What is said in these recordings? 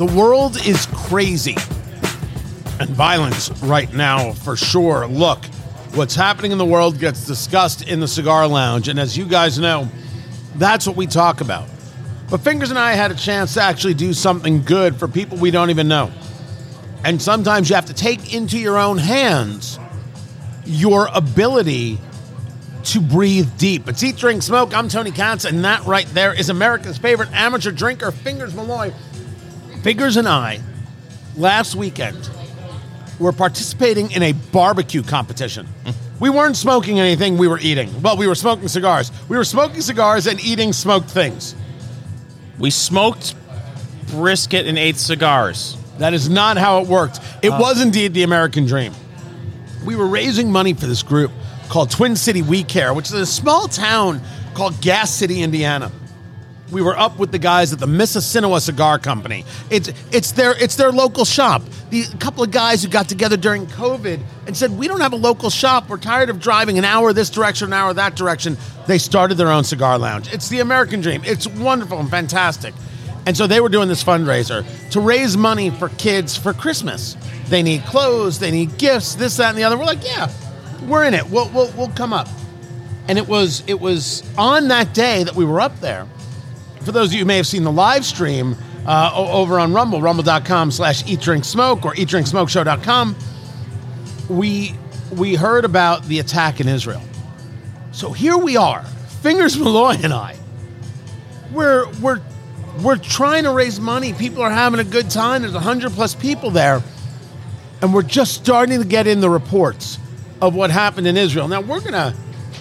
The world is crazy. And violence right now, for sure. Look, what's happening in the world gets discussed in the cigar lounge. And as you guys know, that's what we talk about. But Fingers and I had a chance to actually do something good for people we don't even know. And sometimes you have to take into your own hands your ability to breathe deep. It's Eat, Drink, Smoke. I'm Tony Katz, and that right there is America's favorite amateur drinker, Fingers Malloy. Fingers and I, last weekend, were participating in a barbecue competition. We weren't smoking anything, we were eating. Well, we were smoking cigars. We were smoking cigars and eating smoked things. We smoked brisket and ate cigars. That is not how it worked. It oh. was indeed the American dream. We were raising money for this group called Twin City We Care, which is a small town called Gas City, Indiana. We were up with the guys at the Mississinewa Cigar Company. It's it's their it's their local shop. The a couple of guys who got together during COVID and said, "We don't have a local shop. We're tired of driving an hour this direction, an hour that direction." They started their own cigar lounge. It's the American dream. It's wonderful and fantastic. And so they were doing this fundraiser to raise money for kids for Christmas. They need clothes, they need gifts, this, that, and the other. We're like, yeah, we're in it. We'll, we'll, we'll come up. And it was it was on that day that we were up there. For those of you who may have seen the live stream uh, over on Rumble, rumble.com slash eat drink smoke or eatdrinksmokeshow.com, we we heard about the attack in Israel. So here we are, Fingers Malloy and I. We're we're we're trying to raise money. People are having a good time. There's hundred plus people there, and we're just starting to get in the reports of what happened in Israel. Now we're gonna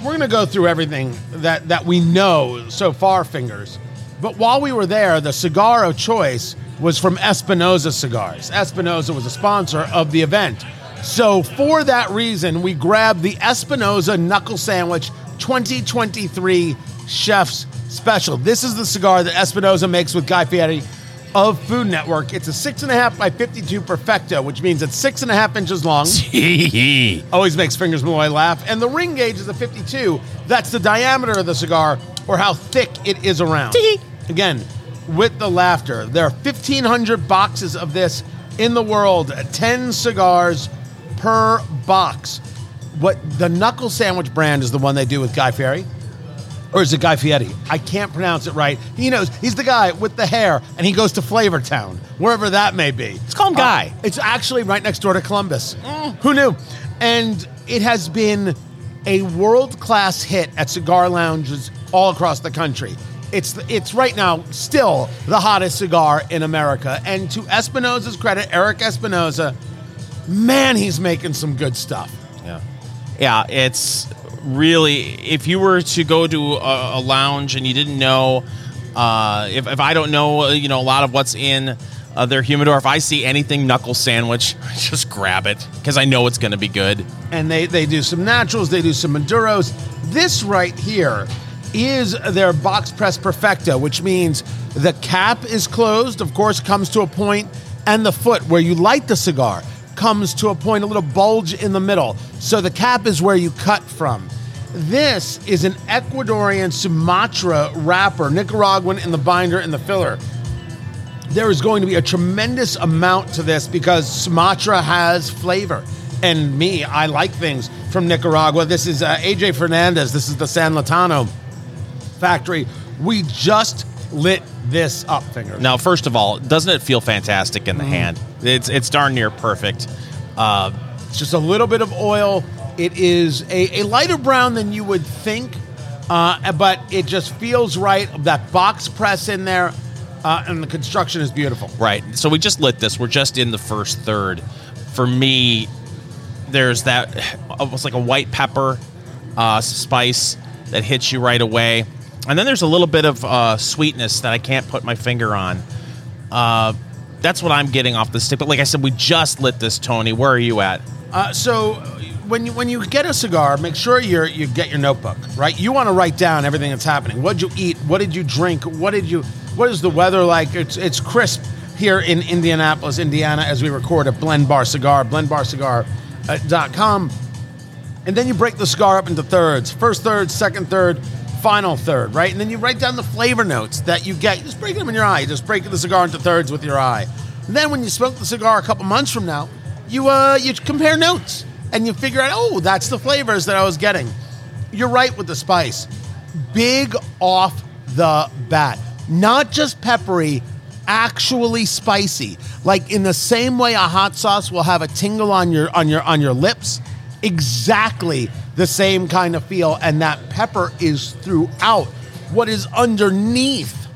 we're gonna go through everything that that we know so far, fingers. But while we were there, the cigar of choice was from Espinosa Cigars. Espinosa was a sponsor of the event. So for that reason, we grabbed the Espinosa Knuckle Sandwich 2023 Chef's Special. This is the cigar that Espinosa makes with Guy Fieri of Food Network. It's a six and a half by 52 Perfecto, which means it's six and a half inches long. Always makes Fingers Malloy laugh. And the ring gauge is a 52. That's the diameter of the cigar or how thick it is around. Again, with the laughter. There are 1,500 boxes of this in the world, 10 cigars per box. What the Knuckle Sandwich brand is the one they do with Guy Fieri? Or is it Guy Fieri? I can't pronounce it right. He knows. He's the guy with the hair, and he goes to Flavortown, wherever that may be. Let's call him Guy. Uh, it's actually right next door to Columbus. Who knew? And it has been a world class hit at cigar lounges all across the country. It's it's right now still the hottest cigar in America. And to Espinosa's credit, Eric Espinosa, man, he's making some good stuff. Yeah. Yeah, it's really if you were to go to a, a lounge and you didn't know uh, if, if I don't know you know a lot of what's in uh, their humidor if I see anything knuckle sandwich just grab it because I know it's going to be good and they, they do some naturals, they do some Maduros. This right here is their box press perfecto, which means the cap is closed, of course, comes to a point, and the foot where you light the cigar comes to a point, a little bulge in the middle. So the cap is where you cut from. This is an Ecuadorian Sumatra wrapper, Nicaraguan in the binder and the filler there is going to be a tremendous amount to this because Sumatra has flavor. And me, I like things from Nicaragua. This is uh, AJ Fernandez. This is the San Lotano factory. We just lit this up, finger. now first of all doesn't it feel fantastic in the hand it's it's darn near perfect uh, It's just a little bit of oil. It is a, a lighter brown than you would think, uh, but it just feels right. That box press in there, uh, and the construction is beautiful. Right. So we just lit this. We're just in the first third. For me, there's that almost like a white pepper uh, spice that hits you right away. And then there's a little bit of uh, sweetness that I can't put my finger on. Uh, that's what I'm getting off the stick. But like I said, we just lit this, Tony. Where are you at? Uh, so when you when you get a cigar, make sure you you get your notebook, right? You want to write down everything that's happening. What did you eat? What did you drink? What did you? What is the weather like? It's it's crisp here in Indianapolis, Indiana, as we record at Blend Bar Cigar, blendbarcigar.com. And then you break the cigar up into thirds first third, second third, final third, right? And then you write down the flavor notes that you get. You just break them in your eye. You just break the cigar into thirds with your eye. And Then when you smoke the cigar a couple months from now, you uh, you compare notes and you figure out, oh, that's the flavors that I was getting. You're right with the spice. Big off the bat. Not just peppery, actually spicy. Like in the same way a hot sauce will have a tingle on your on your on your lips, exactly the same kind of feel and that pepper is throughout. What is underneath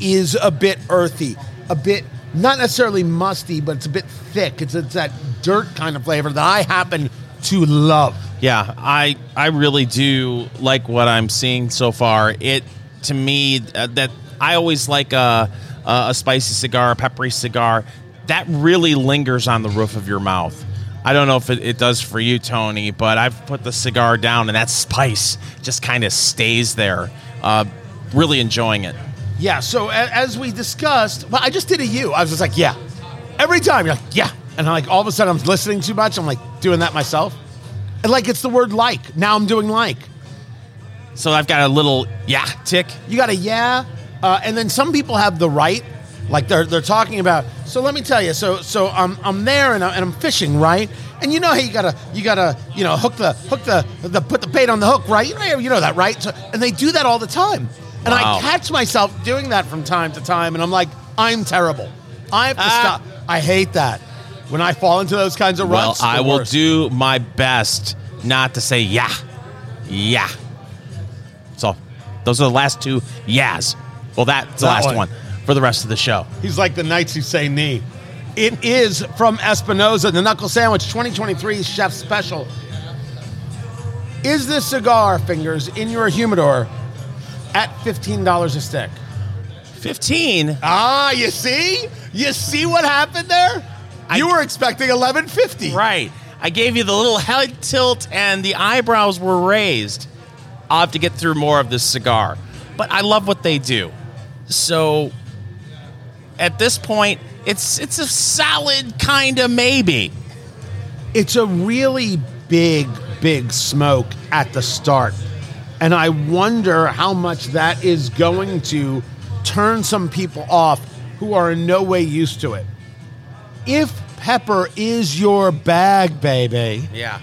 is a bit earthy, a bit not necessarily musty, but it's a bit thick. It's, it's that dirt kind of flavor that I happen to love. Yeah, I I really do like what I'm seeing so far. It to me uh, that I always like a, a spicy cigar, a peppery cigar. That really lingers on the roof of your mouth. I don't know if it, it does for you, Tony, but I've put the cigar down and that spice just kind of stays there. Uh, really enjoying it. Yeah, so a- as we discussed, well, I just did a you. I was just like, yeah. Every time you're like, yeah. And I'm like, all of a sudden I'm listening too much. I'm like doing that myself. And like, it's the word like. Now I'm doing like. So I've got a little yeah tick. You got a yeah. Uh, and then some people have the right. Like they're, they're talking about. So let me tell you. So so I'm, I'm there and, I, and I'm fishing right. And you know how you gotta you gotta you know hook the hook the, the put the bait on the hook right. You know, you know that right. So, and they do that all the time. And Wow. I catch myself doing that from time to time. And I'm like, I'm terrible. I have to Ah. stop. I hate that. When I fall into those kinds of Well, I the will worst. do my best not to say yeah, yeah. So those are the last two yeahs. Well, that's the That last one. one. For the rest of the show. He's like the knights who say knee. It is from Espinosa, the Knuckle Sandwich 2023 Chef Special. Is this cigar, Fingers, in your humidor at $15 a stick? 15. Ah, you see? You see what happened there? you were expecting 1150. Right. I gave you the little head tilt and the eyebrows were raised. I'll have to get through more of this cigar. But I love what they do. So at this point, it's it's a solid kind of maybe. It's a really big, big smoke at the start. And I wonder how much that is going to turn some people off who are in no way used to it. If pepper is your bag, baby, Yeah.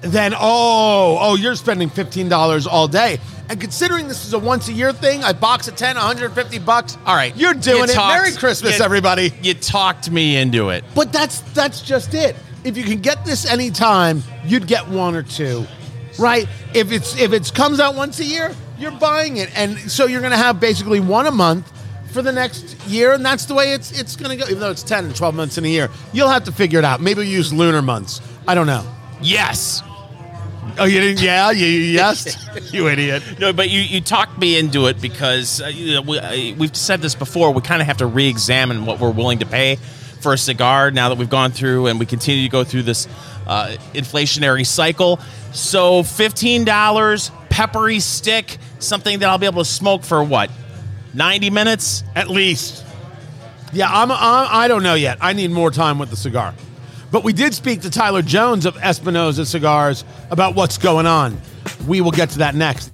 Then oh, oh, you're spending $15 all day. And considering this is a once a year thing, I box of 10, 150 bucks. All right. You're doing You it. talked- Merry Christmas, you- everybody. You talked me into it. But that's that's just it. If you can get this anytime, you'd get one or two, right? If it's if it comes out once a year, you're buying it, and so you're going to have basically one a month for the next year, and that's the way it's it's going to go. Even though it's 10 and 12 months in a year, you'll have to figure it out. Maybe we'll use lunar months. I don't know. Yes. Oh, you didn't? Yeah, you yes, you idiot. No, but you, you talked me into it because uh, you know, we, uh, we've said this before. We kind of have to re examine what we're willing to pay for a cigar now that we've gone through and we continue to go through this uh, inflationary cycle. So, $15, peppery stick, something that I'll be able to smoke for what? 90 minutes? At least. Yeah, I'm, I'm. I don't know yet. I need more time with the cigar. But we did speak to Tyler Jones of Espinosa Cigars about what's going on. We will get to that next.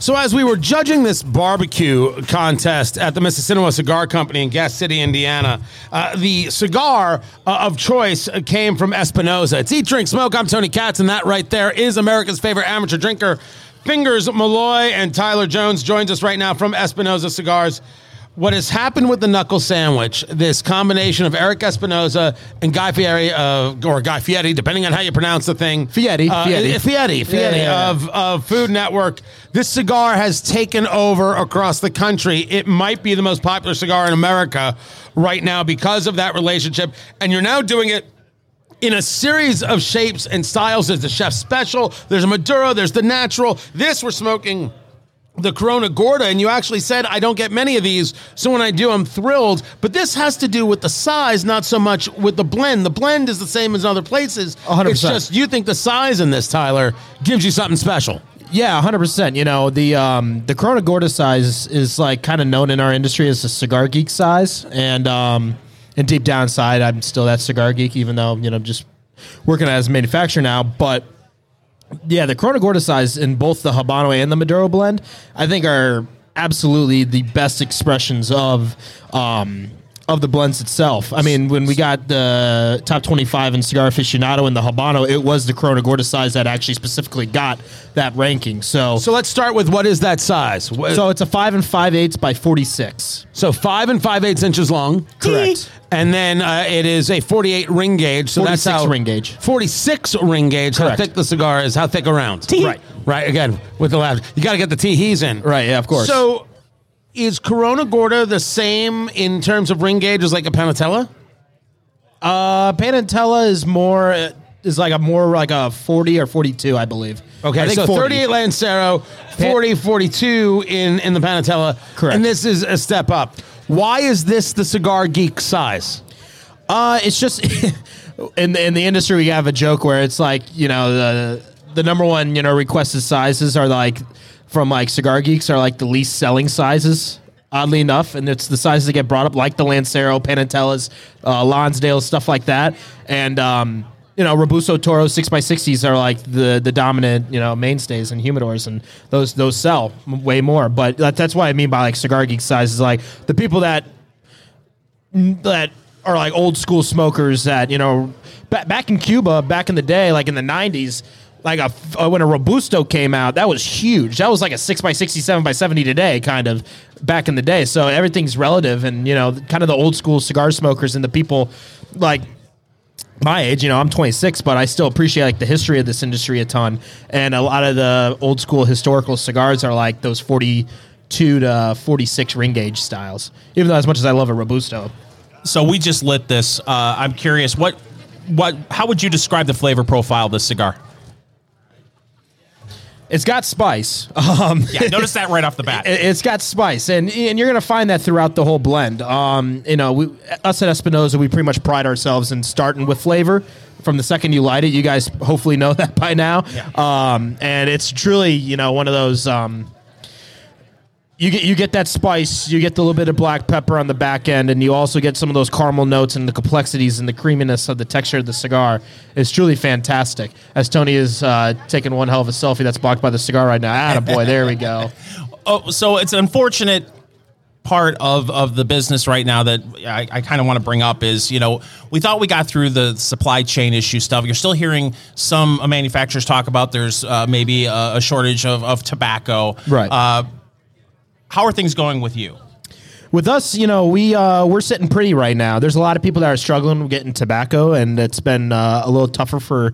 So, as we were judging this barbecue contest at the Mississinewa Cigar Company in Gas City, Indiana, uh, the cigar uh, of choice came from Espinosa. It's Eat, Drink, Smoke. I'm Tony Katz, and that right there is America's favorite amateur drinker, Fingers Malloy. And Tyler Jones joins us right now from Espinosa Cigars. What has happened with the knuckle sandwich, this combination of Eric Espinosa and Guy Fieri, uh, or Guy Fieri, depending on how you pronounce the thing. Fieri, Uh, Fieri. Fieri, Fieri Yeah, yeah, yeah. of, of Food Network. This cigar has taken over across the country. It might be the most popular cigar in America right now because of that relationship. And you're now doing it in a series of shapes and styles. There's the chef special, there's a Maduro, there's the natural. This we're smoking the Corona Gorda, and you actually said I don't get many of these, so when I do, I'm thrilled. But this has to do with the size, not so much with the blend. The blend is the same as other places. 100%. It's just you think the size in this, Tyler, gives you something special. Yeah, hundred percent. You know the um, the Corona Gorda size is like kind of known in our industry as a cigar geek size, and um, and deep down inside, I'm still that cigar geek, even though you know I'm just working as a manufacturer now. But yeah, the Corona Gorda size in both the Habano and the Maduro blend, I think are absolutely the best expressions of um, of the blends itself. I mean, when we got the top 25 in Cigar Aficionado and the Habano, it was the Corona Gorda size that actually specifically got that ranking. So, So let's start with what is that size? Wh- so it's a five and five eighths by 46. So five and five eighths inches long. Correct. And then uh, it is a 48 ring gauge. So that's 46 how ring gauge. 46 ring gauge. How thick the cigar is. How thick around. Right. Right. Again, with the lab, you got to get the teehees in. Right, yeah, of course. So is Corona Gorda the same in terms of ring gauge as like a Panatella? Uh, Panatella is more is like a more like a 40 or 42, I believe. Okay, I think so 40. 38 Lancero, 40, 42 in, in the Panatella. Correct. And this is a step up. Why is this the cigar geek size? Uh, it's just in the, in the industry we have a joke where it's like you know the the number one you know requested sizes are like from like cigar geeks are like the least selling sizes. Oddly enough, and it's the sizes that get brought up, like the Lancero, Panatellas, uh, Lonsdale, stuff like that, and um, you know Robusto Toro six x sixties are like the the dominant you know mainstays in humidors, and those those sell way more. But that, that's what I mean by like cigar geek sizes, like the people that that are like old school smokers that you know ba- back in Cuba back in the day like in the 90s like a uh, when a robusto came out that was huge that was like a 6 by 67 by 70 today kind of back in the day so everything's relative and you know kind of the old school cigar smokers and the people like my age, you know, I'm 26, but I still appreciate like the history of this industry a ton. And a lot of the old school historical cigars are like those 42 to 46 ring gauge styles. Even though as much as I love a robusto, So we just lit this. Uh, I'm curious, what, what, how would you describe the flavor profile of this cigar? It's got spice. Um, Yeah, notice that right off the bat. it- it's got spice, and and you're gonna find that throughout the whole blend. Um, you know, we, us at Espinosa, we pretty much pride ourselves in starting with flavor. From the second you light it, you guys hopefully know that by now. Yeah. Um, and it's truly, you know, one of those. Um, you get you get that spice, you get the little bit of black pepper on the back end, and you also get some of those caramel notes and the complexities and the creaminess of the texture of the cigar. It's truly fantastic. As Tony is uh, taking one hell of a selfie that's blocked by the cigar right now. Ah, boy, there we go. oh, so it's an unfortunate part of, of the business right now that I, I kind of want to bring up is you know we thought we got through the supply chain issue stuff. You're still hearing some manufacturers talk about there's uh, maybe a, a shortage of, of tobacco. Right. Uh, how are things going with you? With us, you know, we uh, we're sitting pretty right now. There's a lot of people that are struggling with getting tobacco, and it's been uh, a little tougher for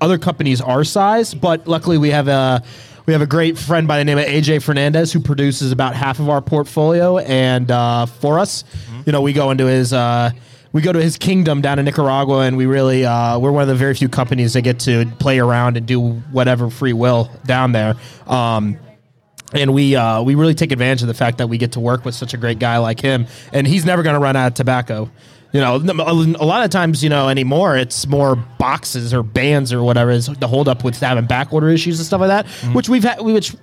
other companies our size. But luckily, we have a we have a great friend by the name of AJ Fernandez who produces about half of our portfolio, and uh, for us, you know, we go into his. Uh, we go to his kingdom down in Nicaragua, and we really uh, we're one of the very few companies that get to play around and do whatever free will down there. Um, and we uh, we really take advantage of the fact that we get to work with such a great guy like him, and he's never going to run out of tobacco. You know, a lot of times, you know, anymore it's more boxes or bands or whatever is the hold up with having back order issues and stuff like that, which we've had, which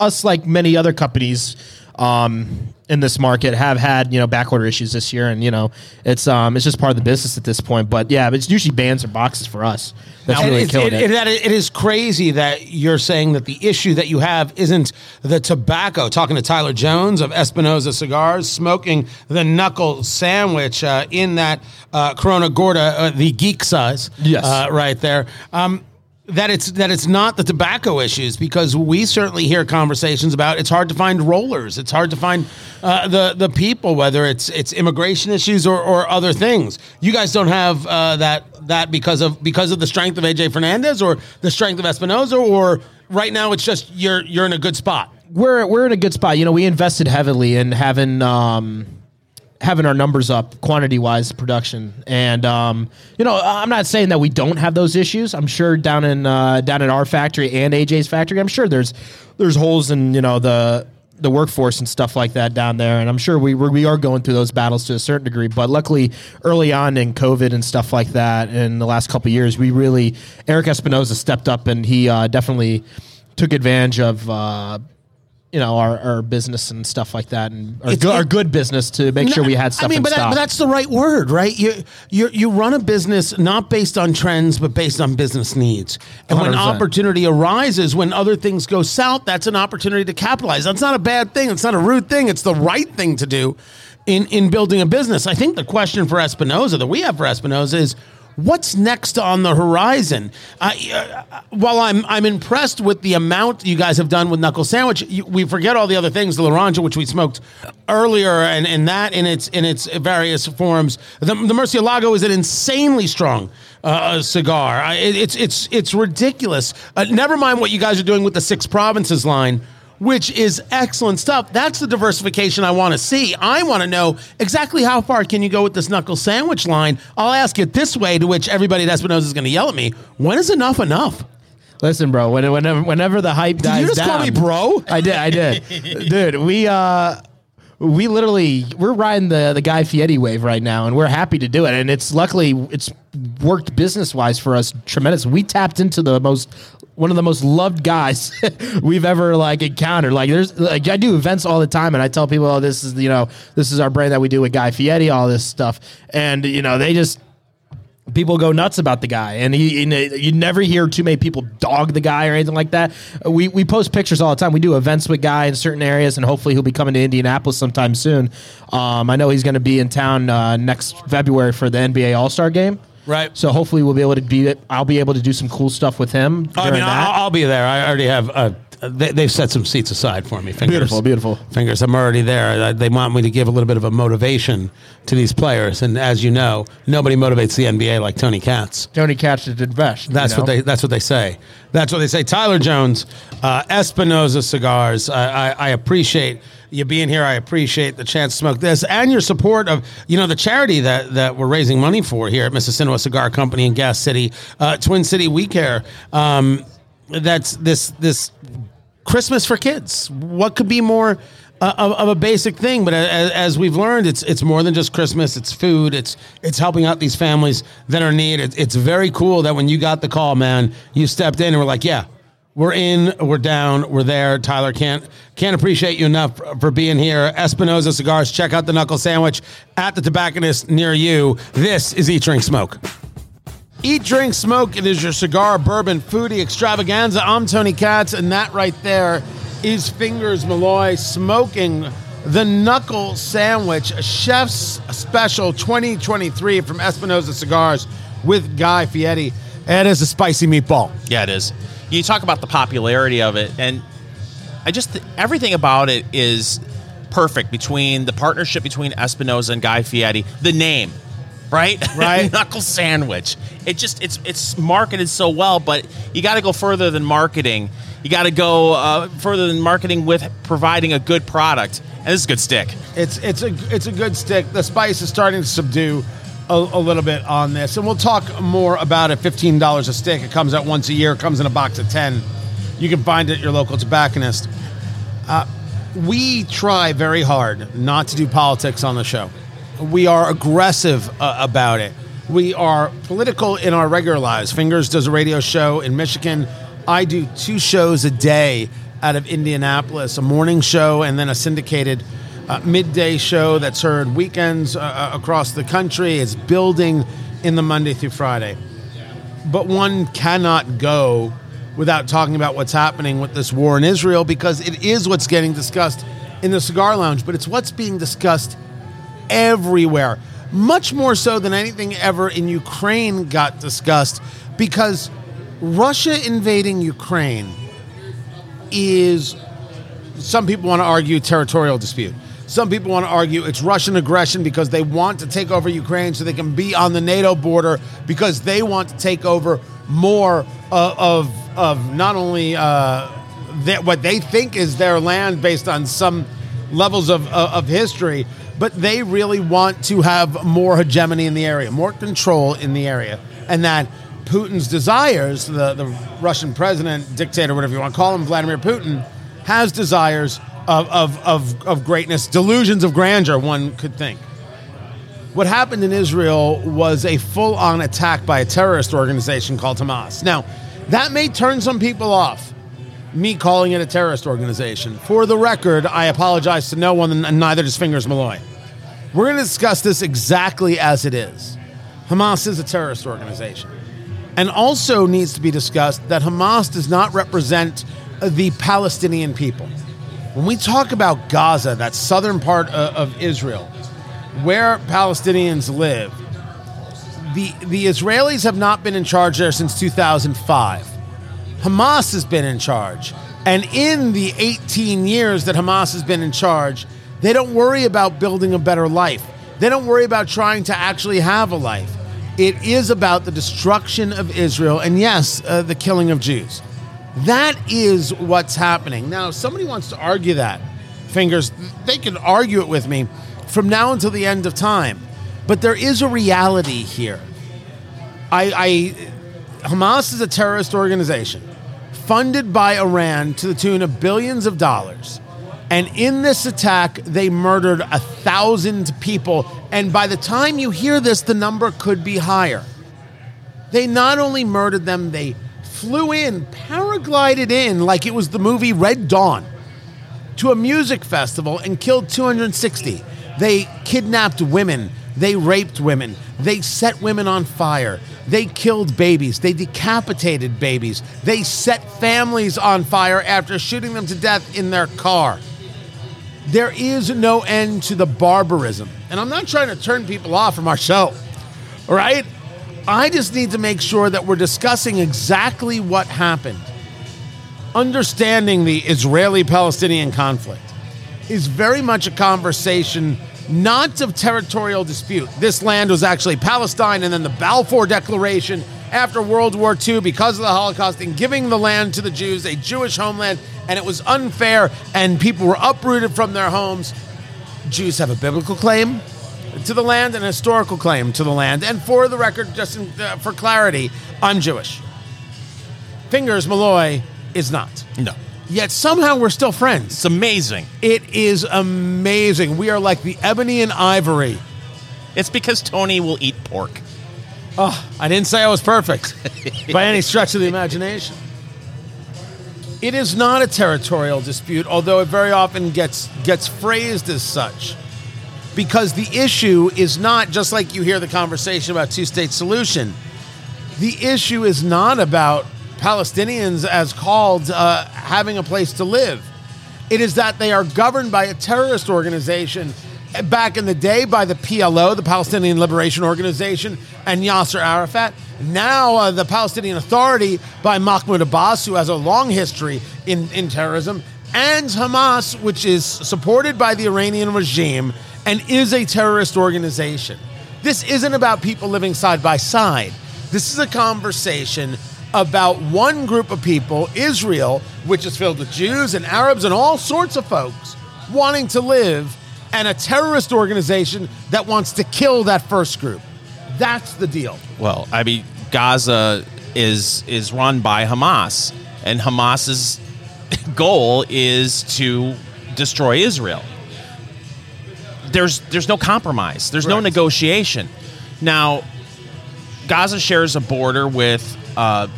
us like many other companies um, in this market have had you know backorder issues this year, and you know it's um it's just part of the business at this point. But yeah, it's usually bands or boxes for us. That's And really it's- killing it, it. it- that it is crazy that you're saying that the issue that you have isn't the tobacco. Talking to Tyler Jones of Espinosa Cigars, smoking the knuckle sandwich uh, in that uh, Corona Gorda, uh, the geek size, Yes. uh, right there. Um, that it's that it's not the tobacco issues because we certainly hear conversations about it's hard to find rollers, it's hard to find uh, the the people, whether it's it's immigration issues or, or other things. You guys don't have uh, that that because of because of the strength of AJ Fernandez or the strength of Espinosa, or right now it's just you're you're in a good spot. we're we're in a good spot. You know, we invested heavily in having um, having our numbers up quantity wise production, and um, you know, I'm not saying that we don't have those issues. I'm sure down in uh, down at our factory and AJ's factory, I'm sure there's there's holes in you know the the workforce and stuff like that down there, and I'm sure we we're, going through those battles to a certain degree. But luckily, early on in COVID and stuff like that, in the last couple years, we really Eric Espinosa stepped up and he uh, definitely took advantage of. Uh, you know our, our business and stuff like that, and our, good, our good business to make sure we had stuff I mean, but, that, but that's the right word, right? You you you run a business not based on trends, but based on business needs. And when 100%. opportunity arises, when other things go south, that's an opportunity to capitalize. That's not a bad thing. It's not a rude thing. It's the right thing to do in in building a business. I think the question for Espinosa that we have for Espinosa is. What's next on the horizon? I, uh, while I'm I'm impressed with the amount you guys have done with Knuckle Sandwich, you, we forget all the other things. The Laranja, which we smoked earlier, and, and that in its in its various forms. The, the Murcielago is an insanely strong uh, cigar. I, it, it's it's it's ridiculous. Uh, never mind what you guys are doing with the Six Provinces line which is excellent stuff. That's the diversification I want to see. I want to know exactly how far can you go with this knuckle sandwich line. I'll ask it this way, to which everybody at Espinosa is going to yell at me. When is enough enough? Listen, bro. Whenever, whenever the hype dies you just down, call me bro? I did. I did, dude. We uh, we literally we're riding the the Guy Fieri wave right now, and we're happy to do it. And it's luckily it's worked business wise for us tremendous. We tapped into the most one of the most loved guys we've ever like encountered. Like there's like I do events all the time, and I tell people, oh, this is you know this is our brand that we do with Guy Fieri, all this stuff, and you know they just people go nuts about the guy, and he you never hear too many people dog the guy or anything like that. We we post pictures all the time. We do events with guy in certain areas, and hopefully he'll be coming to Indianapolis sometime soon. Um, I know he's going to be in town uh, next February for the NBA All Star game. Right. So hopefully we'll be able to be. I'll be able to do some cool stuff with him. I mean. I'll, I'll be there. I already have. Uh, they, they've set some seats aside for me. Fingers. Beautiful, beautiful. Fingers. I'm already there. Uh, They want me to give a little bit of a motivation to these players, and as you know, nobody motivates the NBA like Tony Katz. Tony Katz did best. That's you know? what they. That's what they say. That's what they say. Tyler Jones, uh, Espinosa Cigars. I, I, I appreciate you being here. I appreciate the chance to smoke this and your support of you know the charity that that we're raising money for here at Mississinewa Cigar Company in Gas City, uh, Twin City We Care. Um, that's this this Christmas for kids. What could be more uh, of, of a basic thing? But as, as we've learned, it's it's more than just Christmas. It's food. It's it's helping out these families that are in need. It's, it's very cool that when you got the call, man, you stepped in and were like, yeah. We're in, we're down, we're there. Tyler can't can't appreciate you enough for, being here. Espinosa Cigars, check out the knuckle sandwich at the tobacconist near you. This is Eat Drink Smoke. Eat, drink, smoke. It is your cigar, bourbon, foodie extravaganza. I'm Tony Katz, and that right there is Fingers Malloy smoking the knuckle sandwich, a chef's special 2023 from Espinosa Cigars with Guy Fieri. It is a spicy meatball. Yeah, it is. You talk about the popularity of it, and I just everything about it is perfect between the partnership between Espinosa and Guy Fieri, the name, right? Right. Knuckle sandwich. It just it's it's marketed so well, but you got to go further than marketing. You got to go uh, further than marketing with providing a good product, and this is a good stick. It's it's a it's a good stick. The spice is starting to subdue a, a little bit on this, and we'll talk more about it. Fifteen dollars a stick. It comes out once a year. It comes in a box of ten. You can find it at your local tobacconist. Uh, we try very hard not to do politics on the show. We are aggressive uh, about it. We are political in our regular lives. Fingers does a radio show in Michigan. I do two shows a day out of Indianapolis a morning show and then a syndicated uh, midday show that's heard weekends uh, uh, across the country. It's building in the Monday through Friday. But one cannot go without talking about what's happening with this war in Israel because it is what's getting discussed in the cigar lounge, but it's what's being discussed everywhere. Much more so than anything ever in Ukraine got discussed because Russia invading Ukraine is some people want to argue territorial dispute. Some people want to argue it's Russian aggression because they want to take over Ukraine so they can be on the NATO border because they want to take over more uh, of of not only uh, that what they think is their land based on some levels of uh, of history, but they really want to have more hegemony in the area, more control in the area, and that Putin's desires, the the Russian president, dictator, whatever you want to call him, Vladimir Putin, has desires of, of, of, of greatness, delusions of grandeur, one could think. What happened in Israel was a full on attack by a terrorist organization called Hamas. Now, that may turn some people off, me calling it a terrorist organization. For the record, I apologize to no one, and neither does Fingers Malloy. We're going to discuss this exactly as it is. Hamas is a terrorist organization. And also needs to be discussed that Hamas does not represent the Palestinian people. When we talk about Gaza, that southern part of, of Israel, where Palestinians live, the, the Israelis have not been in charge there since 2005. Hamas has been in charge. And in the 18 years that Hamas has been in charge, they don't worry about building a better life. They don't worry about trying to actually have a life. It is about the destruction of Israel and, yes, uh, the killing of Jews. That is what's happening. Now, if somebody wants to argue that, fingers, they can argue it with me from now until the end of time. But there is a reality here. I, I Hamas is a terrorist organization funded by Iran to the tune of billions of dollars. And in this attack, they murdered a thousand people. And by the time you hear this, the number could be higher. They not only murdered them, they flew in, paraglided in like it was the movie Red Dawn to a music festival and killed 260. They kidnapped women. They raped women. They set women on fire. They killed babies. They decapitated babies. They set families on fire after shooting them to death in their car. There is no end to the barbarism. And I'm not trying to turn people off from our show, all right? I just need to make sure that we're discussing exactly what happened. Understanding the Israeli Palestinian conflict is very much a conversation not of territorial dispute. This land was actually Palestine, and then the Balfour Declaration after World War II, because of the Holocaust, and giving the land to the Jews, a Jewish homeland, and it was unfair, and people were uprooted from their homes. Jews have a biblical claim to the land and a historical claim to the land. And for the record, just in, uh, for clarity, I'm Jewish. Fingers Malloy is not. No. Yet somehow we're still friends. It's amazing. It is amazing. We are like the ebony and ivory. It's because Tony will eat pork. Oh, I didn't say I was perfect by any stretch of the imagination. It is not a territorial dispute, although it very often gets gets phrased as such. Because the issue is not just like you hear the conversation about two-state solution. The issue is not about Palestinians as called uh, having a place to live. It is that they are governed by a terrorist organization back in the day by the PLO, the Palestinian Liberation Organization, and Yasser Arafat. Now, uh, the Palestinian Authority by Mahmoud Abbas, who has a long history in, in terrorism, and Hamas, which is supported by the Iranian regime and is a terrorist organization. This isn't about people living side by side. This is a conversation about one group of people, Israel, which is filled with Jews and Arabs and all sorts of folks wanting to live, and a terrorist organization that wants to kill that first group. That's the deal. Well, I mean, Gaza is is run by Hamas, and Hamas's goal is to destroy Israel. There's there's no compromise. There's no negotiation. Now, Gaza shares a border with uh,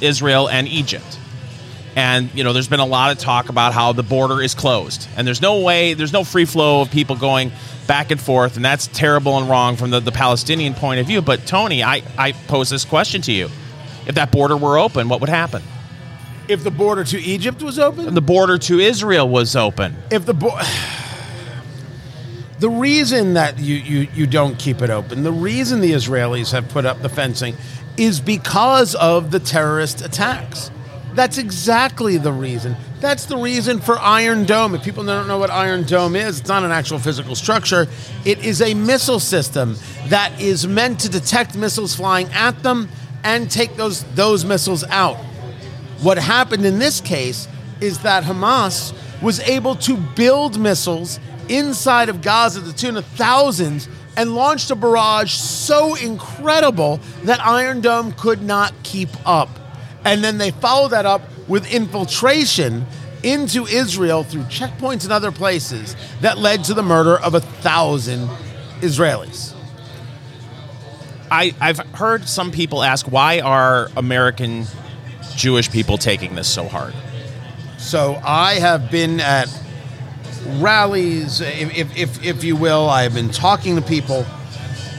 Israel and Egypt. And you know, there's been a lot of talk about how the border is closed, and there's no way, there's no free flow of people going back and forth, and that's terrible and wrong from the, the Palestinian point of view. But Tony, I, I pose this question to you: If that border were open, what would happen? If the border to Egypt was open, and The border to Israel was open. if the bo- the reason that you, you you don't keep it open, the reason the Israelis have put up the fencing is because of the terrorist attacks. That's exactly the reason. That's the reason for Iron Dome. If people don't know what Iron Dome is, it's not an actual physical structure. It is a missile system that is meant to detect missiles flying at them and take those those missiles out. What happened in this case is that Hamas was able to build missiles inside of Gaza to the tune of thousands and launched a barrage so incredible that Iron Dome could not keep up. And then they followed that up with infiltration into Israel through checkpoints and other places that led to the murder of a thousand Israelis. I, I've heard some people ask, why are American Jewish people taking this so hard? So I have been at rallies, if, if, if, you will. I have been talking to people.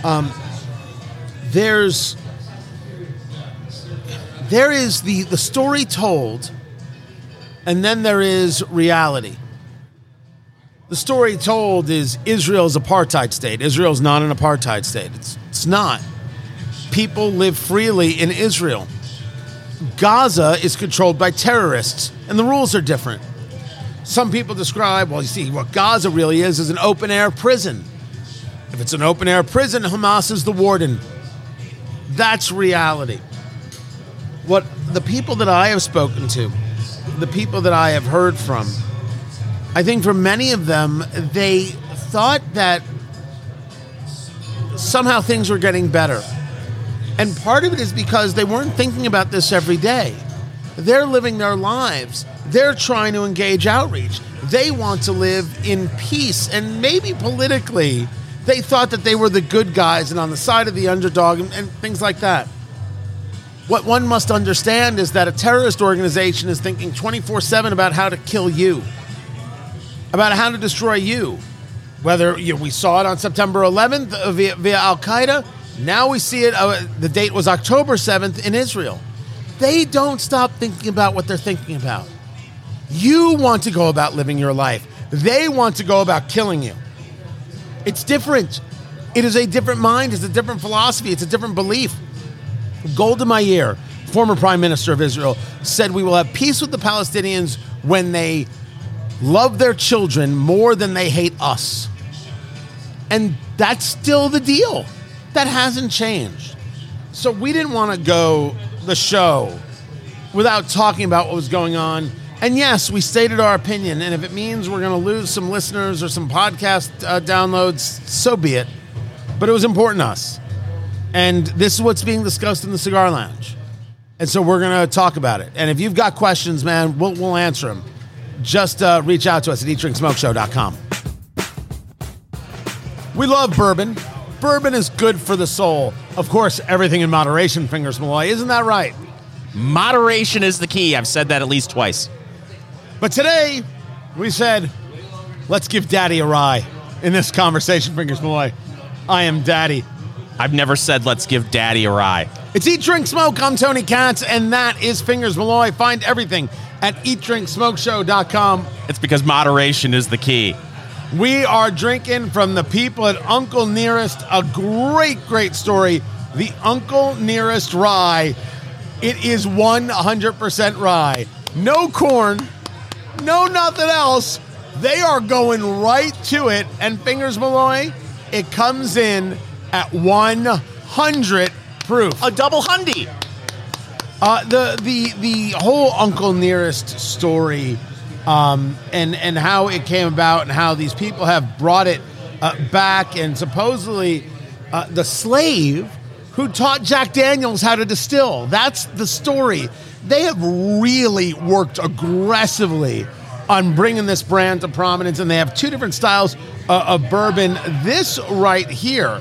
Um, there's there is the, the story told, and then there is reality. The story told is Israel's apartheid state. Israel's not an apartheid state. It's, it's not. People live freely in Israel. Gaza is controlled by terrorists, and the rules are different. Some people describe, well, you see, what Gaza really is is an open air prison. If it's an open air prison, Hamas is the warden. That's reality. What the people that I have spoken to, the people that I have heard from, I think for many of them, they thought that somehow things were getting better. And part of it is because they weren't thinking about this every day. They're living their lives. They're trying to engage outreach. They want to live in peace. And maybe politically, they thought that they were the good guys and on the side of the underdog and, and things like that. What one must understand is that a terrorist organization is thinking 24 7 about how to kill you, about how to destroy you. Whether you know, we saw it on September 11th uh, via, via Al Qaeda, now we see it, uh, the date was October 7th in Israel. They don't stop thinking about what they're thinking about. You want to go about living your life, they want to go about killing you. It's different. It is a different mind, it's a different philosophy, it's a different belief. Golda Meir, former prime minister of Israel, said we will have peace with the Palestinians when they love their children more than they hate us. And that's still the deal. That hasn't changed. So we didn't want to go the show without talking about what was going on. And yes, we stated our opinion. And if it means we're going to lose some listeners or some podcast uh, downloads, so be it. But it was important to us. And this is what's being discussed in the cigar lounge. And so we're going to talk about it. And if you've got questions, man, we'll, we'll answer them. Just uh, reach out to us at eatdrinksmokeshow.com. We love bourbon. Bourbon is good for the soul. Of course, everything in moderation, Fingers Malloy. Isn't that right? Moderation is the key. I've said that at least twice. But today, we said, let's give Daddy a rye in this conversation, Fingers Malloy. I am Daddy. I've never said let's give daddy a rye. It's Eat, Drink, Smoke. I'm Tony Katz, and that is Fingers Malloy. Find everything at eatdrinksmokeshow.com. It's because moderation is the key. We are drinking from the people at Uncle Nearest. A great, great story. The Uncle Nearest Rye. It is 100% rye. No corn, no nothing else. They are going right to it. And Fingers Malloy, it comes in at 100 proof. A double hundy. Uh, the the the whole Uncle Nearest story, um, and and how it came about, and how these people have brought it uh, back, and supposedly uh, the slave who taught Jack Daniels how to distill. That's the story. They have really worked aggressively on bringing this brand to prominence, and they have two different styles uh, of bourbon. This right here,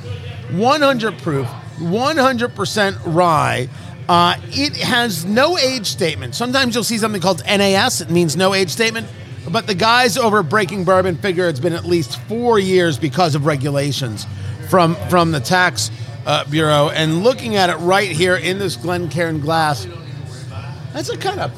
100 proof, 100% rye. Uh, it has no age statement. Sometimes you'll see something called NAS. It means no age statement. But the guys over Breaking Bourbon figure it's been at least four years because of regulations from from the tax uh, bureau. And looking at it right here in this Glencairn glass, that's a kind of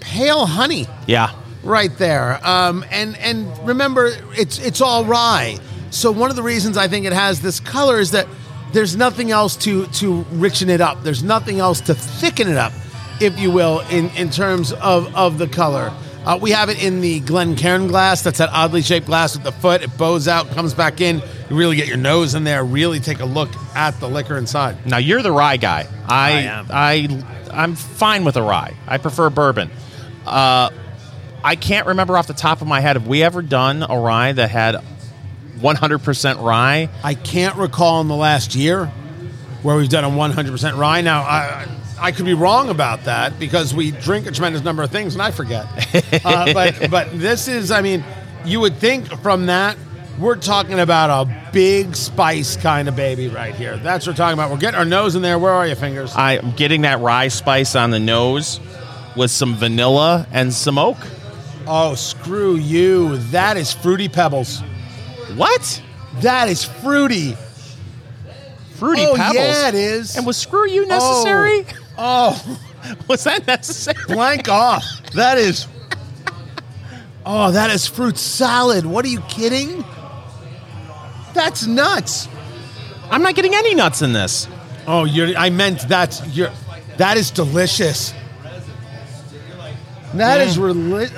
pale honey Yeah. right there. Um, and and remember, it's it's all rye. So one of the reasons I think it has this color is that there's nothing else to to richen it up. There's nothing else to thicken it up, if you will, in in terms of of the color. Uh, we have it in the Glencairn glass. That's that oddly shaped glass with the foot. It bows out, comes back in. You really get your nose in there. Really take a look at the liquor inside. Now you're the rye guy. I, I am. I I'm fine with a rye. I prefer bourbon. Uh, I can't remember off the top of my head. Have we ever done a rye that had 100% rye? I can't recall in the last year where we've done a 100% rye. Now, I, I could be wrong about that because we drink a tremendous number of things and I forget. uh, but, but this is, I mean, you would think from that, we're talking about a big spice kind of baby right here. That's what we're talking about. We're getting our nose in there. Where are your fingers? I'm getting that rye spice on the nose with some vanilla and some oak. Oh, screw you. That is fruity pebbles. What? That is fruity. Fruity oh, pebbles. yeah, it is. And was screw you necessary? Oh, Oh, was that necessary? blank off. That is. Oh, that is fruit salad. What are you kidding? That's nuts. I'm not getting any nuts in this. Oh, you're. I meant that's you're. That is delicious. That is reli-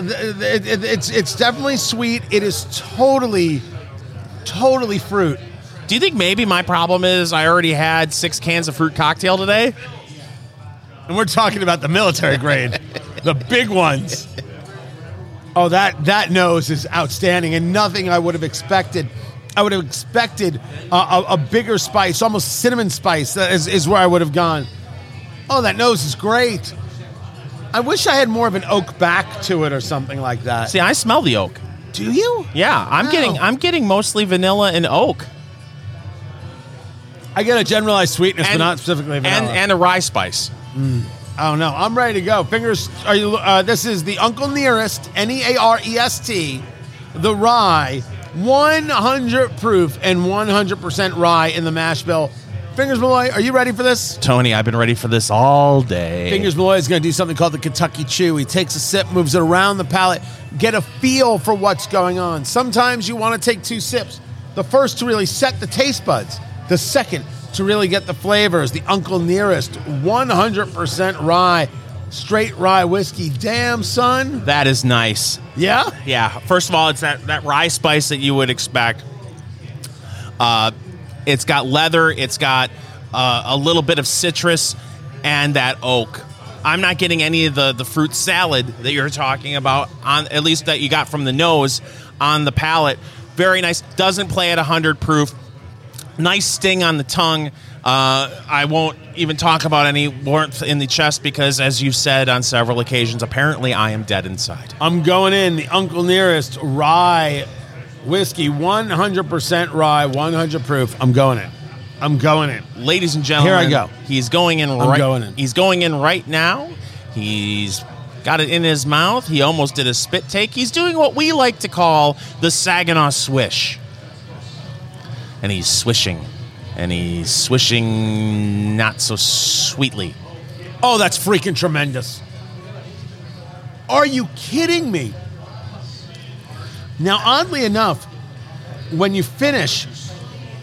it- it- it's it's definitely sweet. It is totally, totally fruit. Do you think maybe my problem is I already had six cans of fruit cocktail today? And we're talking about the military grade, the big ones. Oh, that that nose is outstanding, and nothing I would have expected. I would have expected a, a, a bigger spice, almost cinnamon spice. That is, is where I would have gone. Oh, that nose is great. I wish I had more of an oak back to it or something like that. See, I smell the oak. Do you? Yeah, I'm Wow. getting I'm getting mostly vanilla and oak. I get a generalized sweetness, but not specifically and vanilla. and a rye spice. Oh know. I'm ready to go. Fingers, are you? Uh, this is the Uncle Nearest, N E A R E S T, the rye, 100 proof and 100% rye in the mash bill. Fingers Malloy, are you ready for this? Tony, I've been ready for this all day. Fingers Malloy is going to do something called the Kentucky Chew. He takes a sip, moves it around the palate, get a feel for what's going on. Sometimes you want to take two sips. The first to really set the taste buds, the second to really get the flavors. The Uncle Nearest 100% rye, straight rye whiskey. Damn, son. That is nice. Yeah? Yeah. First of all, it's that, that rye spice that you would expect. Uh, it's got leather. It's got uh, a little bit of citrus and that oak. I'm not getting any of the, the fruit salad that you're talking about on at least that you got from the nose on the palate. Very nice. Doesn't play at 100 proof. Nice sting on the tongue. Uh, I won't even talk about any warmth in the chest because, as you've said on several occasions, apparently I am dead inside. I'm going in the Uncle Nearest rye whiskey, 100% rye, 100 proof. I'm going in. I'm going in. ladies and gentlemen, Here I go. He's going in right. going in. He's going in right now. He's got it in his mouth. He almost did a spit take. He's doing what we like to call the Saginaw swish, and he's swishing, and he's swishing not so sweetly. Oh, that's freaking tremendous. Are you kidding me? Now, oddly enough, when you finish,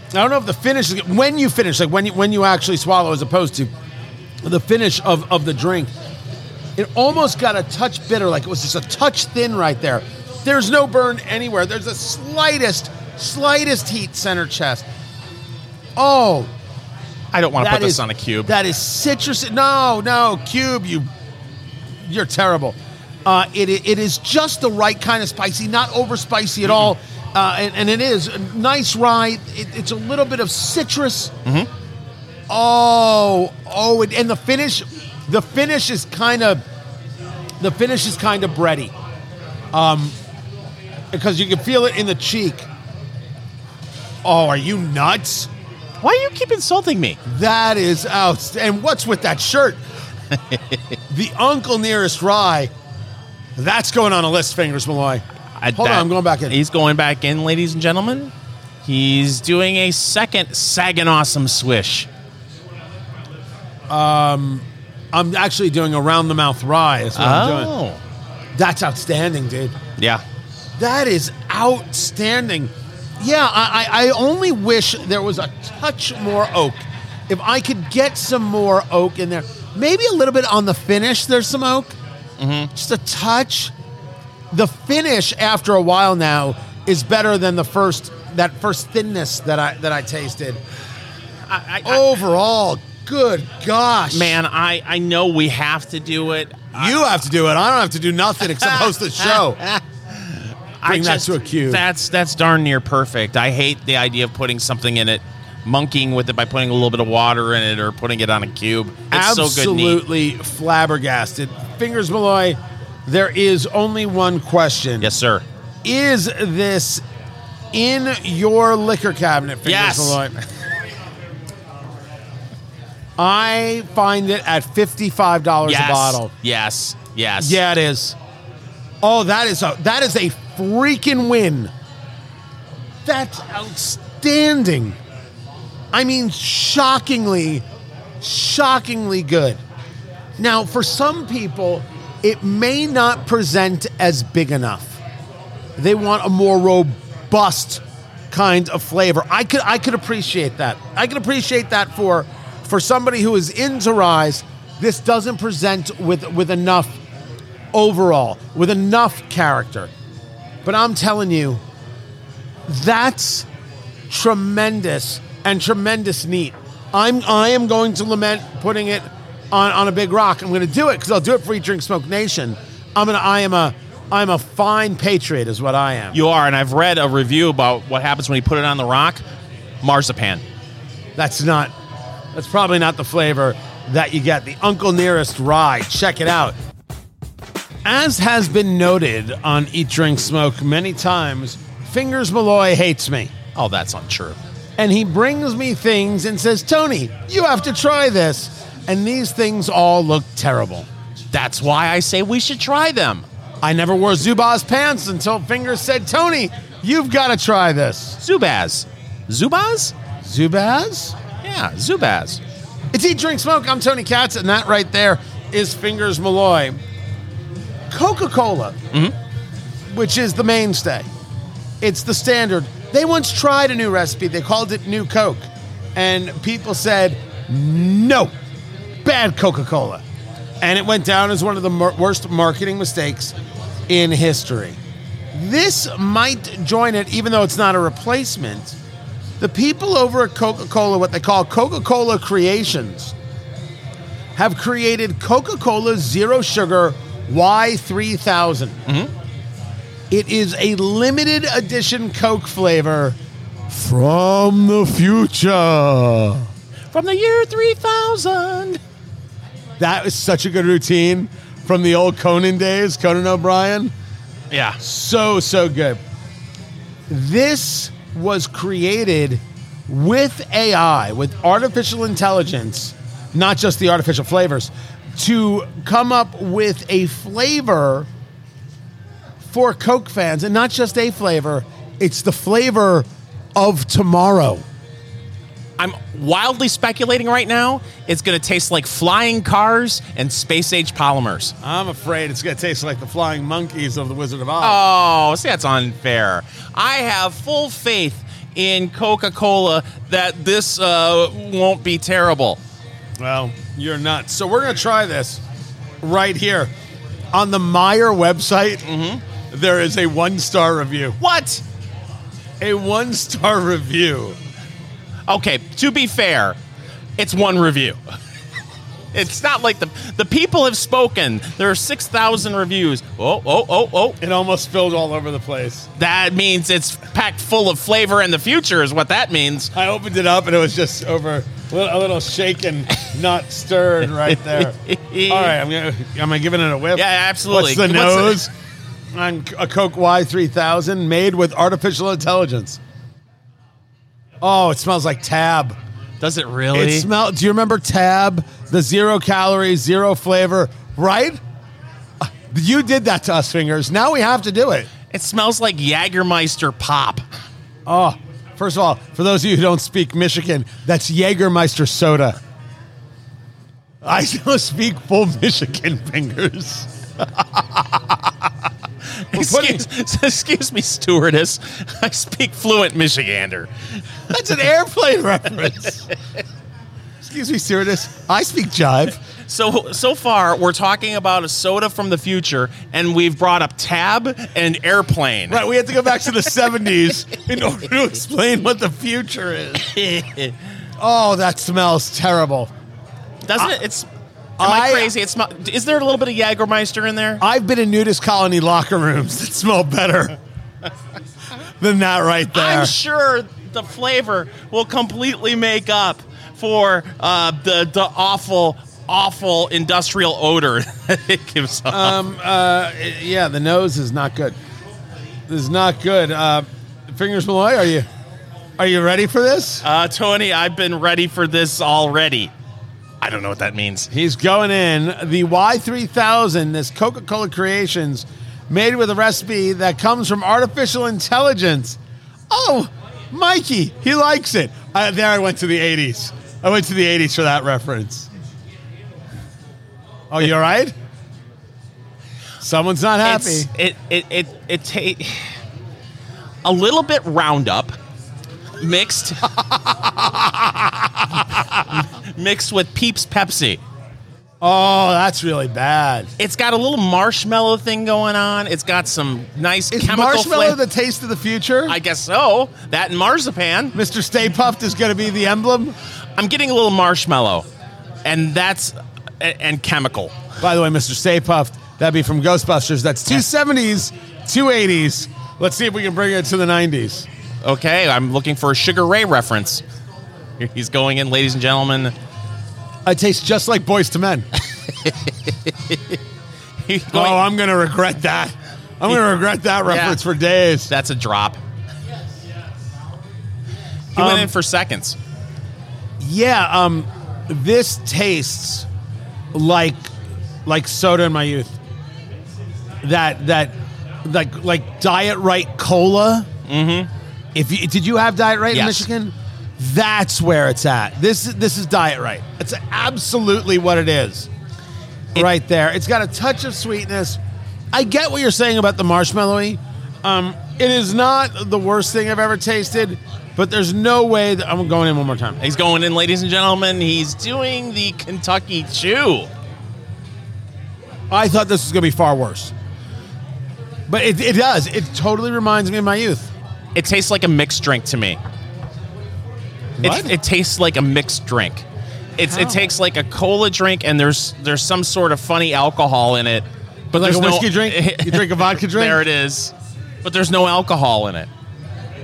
I don't know if the finish is when you finish, like when you when you actually swallow, as opposed to the finish of, of the drink, it almost got a touch bitter, like it was just a touch thin right there. There's no burn anywhere. There's the slightest, slightest heat center chest. Oh, I don't want to put this is- on a cube. That is citrus. No, no, cube. You, you're terrible. Uh, it, it is just the right kind of spicy, not over spicy at all. Uh, and, and it is a nice rye. It, it's a little bit of citrus. Oh, oh, and, and the finish, the finish is kind of, the finish is kind of bready. Um, because you can feel it in the cheek. Oh, are you nuts? Why do you keep insulting me? That is out. And what's with that shirt? the Uncle Nearest Rye. That's going on a list, Fingers Malloy. I- Hold on, that- I'm going back in. He's going back in, ladies and gentlemen. He's doing a second Saginaw swish. Um, I'm actually doing a round the mouth rye. That's what I'm doing. Oh, That's outstanding, dude. yeah. That is outstanding. Yeah, I, I, I only wish there was a touch more oak. If I could get some more oak in there, maybe a little bit on the finish. There's some oak, Mm-hmm. just a touch. The finish after a while now is better than the first that first thinness that I that I tasted. I, I, Overall, good gosh, man, I, I know we have to do it. you have to do it. I don't have to do nothing except host the show. I Bring that to a cube. That's that's darn near perfect. I hate the idea of putting something in it, monkeying with it by putting a little bit of water in it or putting it on a cube. It's so good. Absolutely flabbergasted. Fingers Malloy, there is only one question. Yes, sir. Is this in your liquor cabinet, Fingers Yes. Malloy? I find it at $55 Yes. a bottle. Yes. Yes. Yeah, it is. Oh, that is a that is a freaking win. That's outstanding. I mean, shockingly, shockingly good. Now, for some people, it may not present as big enough. They want a more robust kind of flavor. I could I could appreciate that. I could appreciate that for for somebody who is into rise. This doesn't present with with enough overall, with enough character. But I'm telling you, that's tremendous and tremendous neat. I'm I am going to lament putting it on, on a big rock. I'm going to do it because I'll do it for Eat Drink Smoke Nation. I'm gonna I am a I'm a fine patriot, is what I am. You are, and I've read a review about what happens when you put it on the rock. Marzipan. That's not. That's probably not the flavor that you get. The Uncle Nearest Rye. Check it out. As has been noted on Eat, Drink, Smoke many times, Fingers Malloy hates me. Oh, that's untrue. And he brings me things and says, Tony, you have to try this. And these things all look terrible. That's why I say we should try them. I never wore Zubaz pants until Fingers said, Tony, you've got to try this. Zubaz. Zubaz? Zubaz? Yeah, Zubaz. It's Eat, Drink, Smoke. I'm Tony Katz, and that right there is Fingers Malloy. Coca Cola, mm-hmm. which is the mainstay, it's the standard. They once tried a new recipe, they called it New Coke. And people said, no, bad Coca Cola. And it went down as one of the worst marketing mistakes in history. This might join it, even though it's not a replacement. The people over at Coca Cola, what they call Coca Cola Creations, have created Coca Cola Zero Sugar Y3000. Mm-hmm. It is a limited edition Coke flavor from the future. From the year 3000. That was such a good routine from the old Conan days, Conan O'Brien. Yeah. So, so good. This was created with AI, with artificial intelligence, not just the artificial flavors, to come up with a flavor for Coke fans, and not just a flavor, it's the flavor of tomorrow. I'm wildly speculating right now. It's going to taste like flying cars and space age polymers. I'm afraid it's going to taste like the flying monkeys of the Wizard of Oz. Oh, see, that's unfair. I have full faith in Coca Cola that this uh, won't be terrible. Well, you're nuts. So we're going to try this right here. On the Meijer website, mm-hmm. there is a one star review. What? A one star review. Okay, to be fair, it's one review. It's not like the the people have spoken. There are six thousand reviews. Oh, oh, oh, oh. It almost spilled all over the place. That means it's packed full of flavor in the future, is what that means. I opened it up and it was just over a little, a little shaken, not stirred right there. all right, I'm gonna. Am I giving it a whiff? Yeah, absolutely. What's the What's the- nose on a Coke Y3000 made with artificial intelligence? Oh, it smells like Tab. Does it really? It smell. Do you remember Tab, the zero calories, zero flavor? Right? You did that to us, fingers. Now we have to do it. it smells like Jagermeister pop. Oh, first of all, for those of you who don't speak Michigan, that's Jägermeister soda. I don't speak full Michigan fingers. Excuse, excuse me, stewardess. I speak fluent Michigander. that's an airplane reference. Excuse me, stewardess. I speak jive. So so far, we're talking about a soda from the future, and we've brought up tab and airplane. Right, we have to go back to the 70s in order to explain what the future is. Oh, that smells terrible. Doesn't it? It's. Am I, I- crazy? It's. Is there a little bit of Jagermeister in there? I've been in nudist colony locker rooms that smell better than that right there. I'm sure the flavor will completely make up for uh, the the awful awful industrial odor that it gives off. Um, uh, yeah, the nose is not good. This is not good. Uh, Fingers Malloy, are you are you ready for this? Uh, Tony, I've been ready for this already. I don't know what that means. He's going in the Y3000, this Coca Cola Creations. made with a recipe that comes from artificial intelligence. Oh, Mikey, he likes it. Uh, there I went to the 80s. I went to the 80s for that reference. Oh, you all right? Someone's not happy. It's, it it it it ta- a little bit Roundup mixed mixed with Peeps Pepsi. oh, that's really bad. It's got a little marshmallow thing going on. It's got some nice Is chemical marshmallow flavor. the taste of the future? I guess so. That and marzipan. Mr. Stay Puft is going to be the emblem. I'm getting a little marshmallow, and that's and, and chemical. By the way, Mr. Stay Puft, that'd be from Ghostbusters. That's two seventies, two eighties. Let's see if we can bring it to the 90s. Okay, I'm looking for a Sugar Ray reference. Here He's going in, ladies and gentlemen. I taste just like Boyz II Men. He's Oh, going- I'm going to regret that. I'm going to regret that reference for days. That's a drop. He Um, went in for seconds. Yeah, um, this tastes like like soda in my youth. That that like like Diet Right cola. Mm-hmm. If you, did you have Diet Right in Michigan? That's where it's at. This this is Diet Right. It's absolutely what it is. right there. It's got a touch of sweetness. I get what you're saying about the marshmallowy. Um, it is not the worst thing I've ever tasted, but there's no way that I'm going in one more time. He's going in, ladies and gentlemen. He's doing the Kentucky Chew. I thought this was going to be far worse. But it, it does. It totally reminds me of my youth. It tastes like a mixed drink to me. What? It, it tastes like a mixed drink. It's, How? it takes like a cola drink, and there's there's some sort of funny alcohol in it. But Like there's a no- drink? You drink a vodka drink? There it is. But there's no alcohol in it.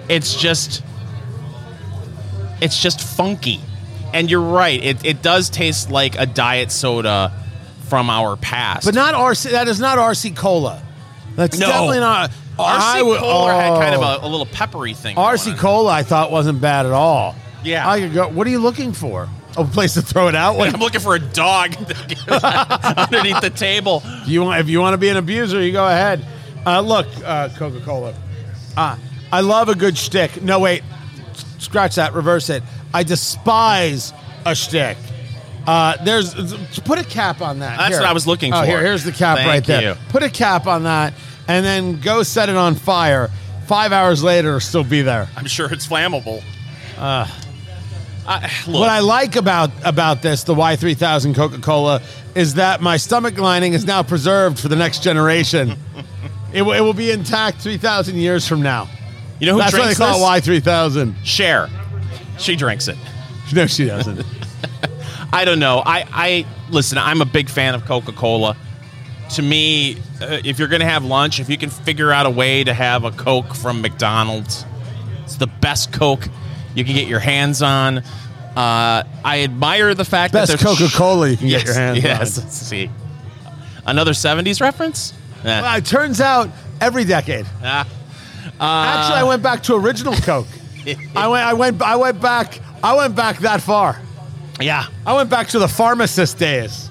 It's just it's just funky. And you're right. It, it does taste like a diet soda from our past. But not RC. That is not RC Cola. That's No. definitely not. RC would- Cola had kind of oh. a, a little peppery thing. going RC on. Cola, I thought wasn't bad at all. Yeah. I could go. What are you looking for? A place to throw it out? I'm looking for a dog underneath the table. If you want, if you want to be an abuser, you go ahead. Uh, look, uh, Coca Cola. Uh, I love a good shtick. No, wait, scratch that. Reverse it. I despise a shtick. Uh, there's put a cap on that. That's Here. what I was looking Oh, for. here, here's the cap Thank right there. you. Put a cap on that, and then go set it on fire. Five hours later, it'll still be there. I'm sure it's flammable. Uh, I, look, What I like about about this, the Y3000 Coca Cola, is that my stomach lining is now preserved for the next generation. it, will, it will be intact 3,000 years from now. You know who That's why they drinks call this? it Y3000. Cher. She drinks it. No, she doesn't. I don't know. I, I listen. I'm a big fan of Coca Cola. To me, uh, if you're going to have lunch, if you can figure out a way to have a Coke from McDonald's, it's the best Coke you can get your hands on. Uh, I admire the fact Best that there's Coca-Cola you can yes, get your hands yes, on. Let's see, another '70s reference. Eh. Well, it turns out every decade. Ah. Actually, I went back to original Coke. I went. I went. I went back. I went back that far. yeah, I went back to the pharmacist days.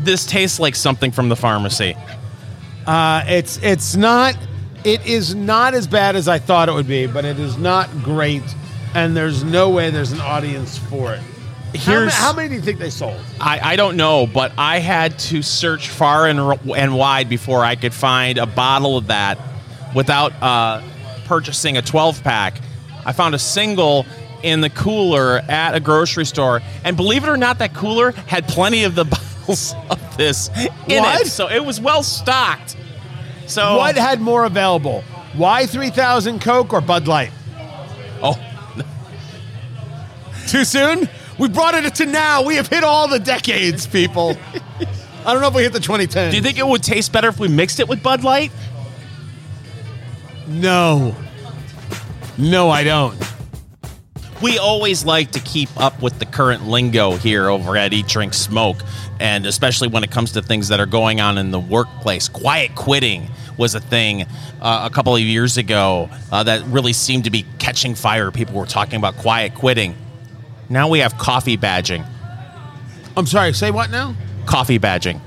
this tastes like something from the pharmacy. Uh, it's it's not it is not as bad as I thought it would be, but it is not great, and there's no way there's an audience for it. How, ma- Here's how many do you think they sold? I, I don't know, but I had to search far and, r- and wide before I could find a bottle of that without uh, purchasing a 12 pack. I found a single in the cooler at a grocery store, and believe it or not, that cooler had plenty of the bottles of this in What? it, so it was well stocked. So What had more available? Why three thousand Coke or Bud Light? Oh, Too soon? We brought it to now. We have hit all the decades, people. I don't know if we hit the 2010. do you think it would taste better if we mixed it with Bud Light? No. No, I don't. we always like to keep up with the current lingo here over at Eat Drink Smoke, and especially when it comes to things that are going on in the workplace. Quiet quitting was a thing uh, a couple of years ago uh, that really seemed to be catching fire. People were talking about quiet quitting. Now we have coffee badging. I'm sorry. Say what now? Coffee badging.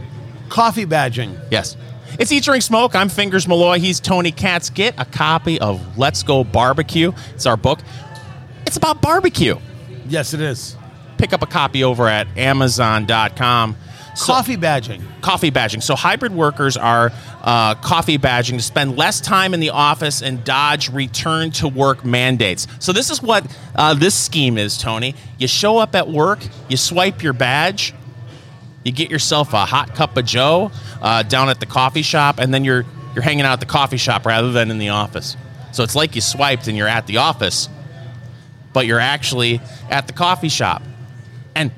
Coffee badging. Yes. It's Eat Drink Smoke. I'm Fingers Malloy. He's Tony Katz. Get a copy of Let's Go Barbecue. It's our book. It's about barbecue. Yes, it is. Pick up a copy over at Amazon.com. So- Coffee badging. coffee badging. So hybrid workers are uh, coffee badging to spend less time in the office and dodge return to work mandates. So this is what uh, this scheme is, Tony. You show up at work, you swipe your badge, you get yourself a hot cup of Joe uh, down at the coffee shop, and then you're you're hanging out at the coffee shop rather than in the office. So it's like you swiped and you're at the office, but you're actually at the coffee shop. And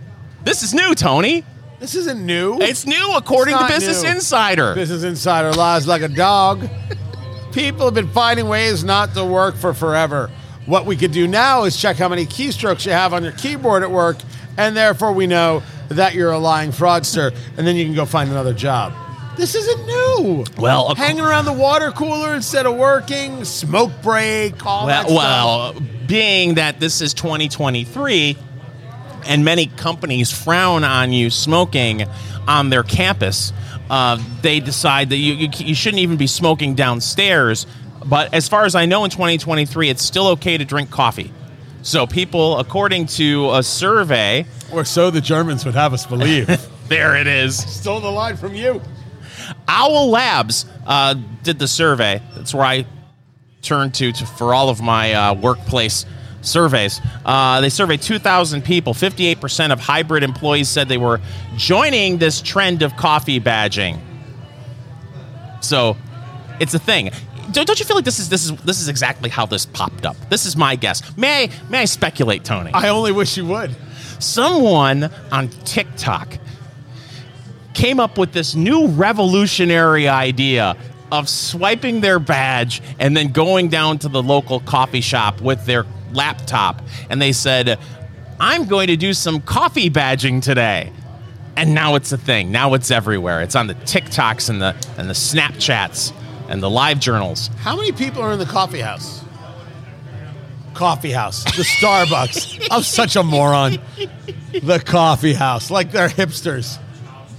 this is new, Tony. This isn't new. It's new according It's to not Business new. Insider. Business Insider lies like a dog. People have been finding ways not to work for forever. What we could do now is check how many keystrokes you have on your keyboard at work, and therefore we know that you're a lying fraudster, and then you can go find another job. This isn't new. Well, hanging around the water cooler instead of working, smoke break, all that well, stuff. well, being that this is 2023 and many companies frown on you smoking on their campus, uh, they decide that you, you, you shouldn't even be smoking downstairs. But as far as I know, in 2023, it's still okay to drink coffee. So, people, according to a survey, Or so the Germans would have us believe. there it is. Stole the line from you. Owl Labs uh, did the survey. That's where I turn to, to for all of my uh, workplace surveys. Uh, they surveyed 2,000 people. 58% of hybrid employees said they were joining this trend of coffee badging. So, it's a thing. Don't, don't you feel like this is this is this is exactly how this popped up? This is my guess. May I, may I speculate, Tony? I only wish you would. Someone on TikTok came up with this new revolutionary idea of swiping their badge and then going down to the local coffee shop with their laptop. And they said, I'm going to do some coffee badging today. And now it's a thing. Now it's everywhere. It's on the TikToks and the and the Snapchats and the live journals. How many people are in the coffee house? Coffee house. The Starbucks. I'm such a moron. The coffee house. Like they're hipsters.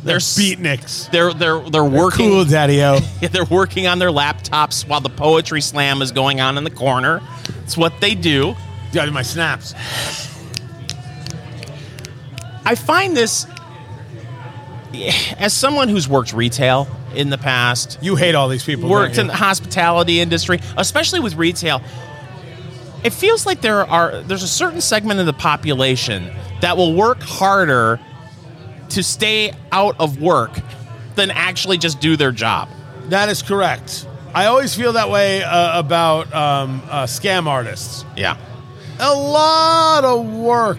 They're s- beatniks. They're they're they're working Cool, Daddy O. Yeah, they're working on their laptops while the poetry slam is going on in the corner. It's what they do. Got my snaps. I find this as someone who's worked retail in the past, You hate all these people. worked in the hospitality industry, especially with retail. It feels like there are there's a certain segment of the population that will work harder to stay out of work than actually just do their job. That is correct. I always feel that way uh, about um, uh, scam artists. Yeah. A lot of work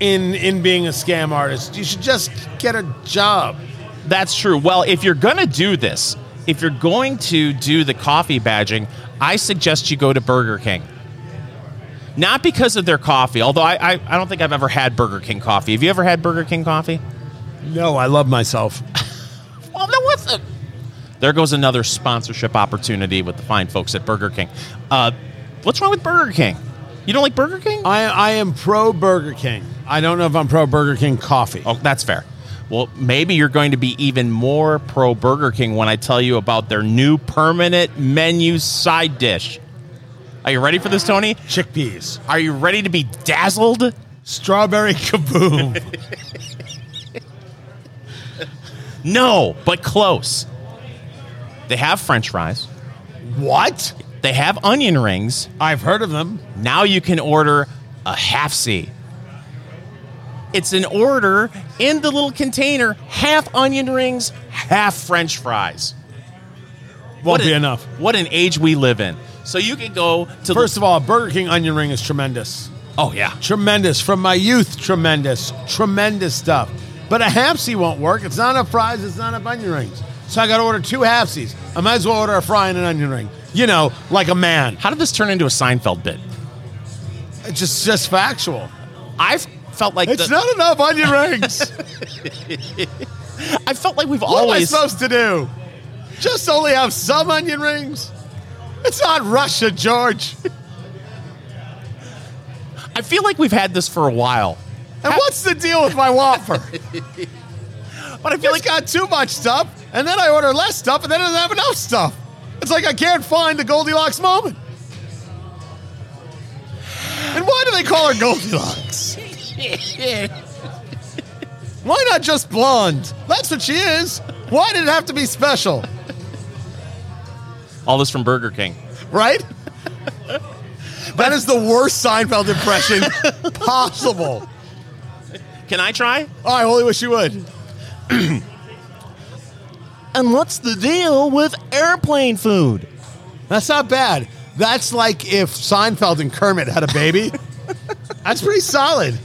in in being a scam artist. You should just get a job. That's true. Well, if you're going to do this, if you're going to do the coffee badging, I suggest you go to Burger King. Not because of their coffee, although I, I, I don't think I've ever had Burger King coffee. Have you ever had Burger King coffee? No, I love myself. Well, then what's the. There goes another sponsorship opportunity with the fine folks at Burger King. Uh, what's wrong with Burger King? You don't like Burger King? I I am pro Burger King. I don't know if I'm pro Burger King coffee. Oh, that's fair. Well, maybe you're going to be even more pro Burger King when I tell you about their new permanent menu side dish. Are you ready for this, Tony? Chickpeas, Are you ready to be dazzled? strawberry kaboom. No, but close. They have french fries, what? they have onion rings. I've heard of them. Now you can order a half C. It's an order in the little container, half onion rings, half french fries. Won't What be an- enough. What an age we live in. So you can go to First of all, Burger King onion ring is tremendous. oh yeah, Tremendous. From my youth, tremendous. Tremendous stuff. But a half-C won't work. It's not enough fries, it's not enough onion rings. So I got to order two half-Cs. I might as well order a fry and an onion ring. You know, like a man. How did this turn into a Seinfeld bit? It's just, just factual. I've felt like It's the- not enough onion rings. I felt like we've what am I always supposed to do? Just only have some onion rings? It's not Russia, George. I feel like we've had this for a while. And what's the deal with my Whopper? But I feel like got too much stuff. And then I order less stuff, and then it doesn't have enough stuff. It's like I can't find the Goldilocks moment. And why do they call her Goldilocks? why not just blonde? That's what she is. Why did it have to be special? All this from Burger King. Right? that is the worst Seinfeld impression possible. Can I try? Oh, I only wish you would. And what's the deal with airplane food? That's not bad. That's like if Seinfeld and Kermit had a baby. That's pretty solid.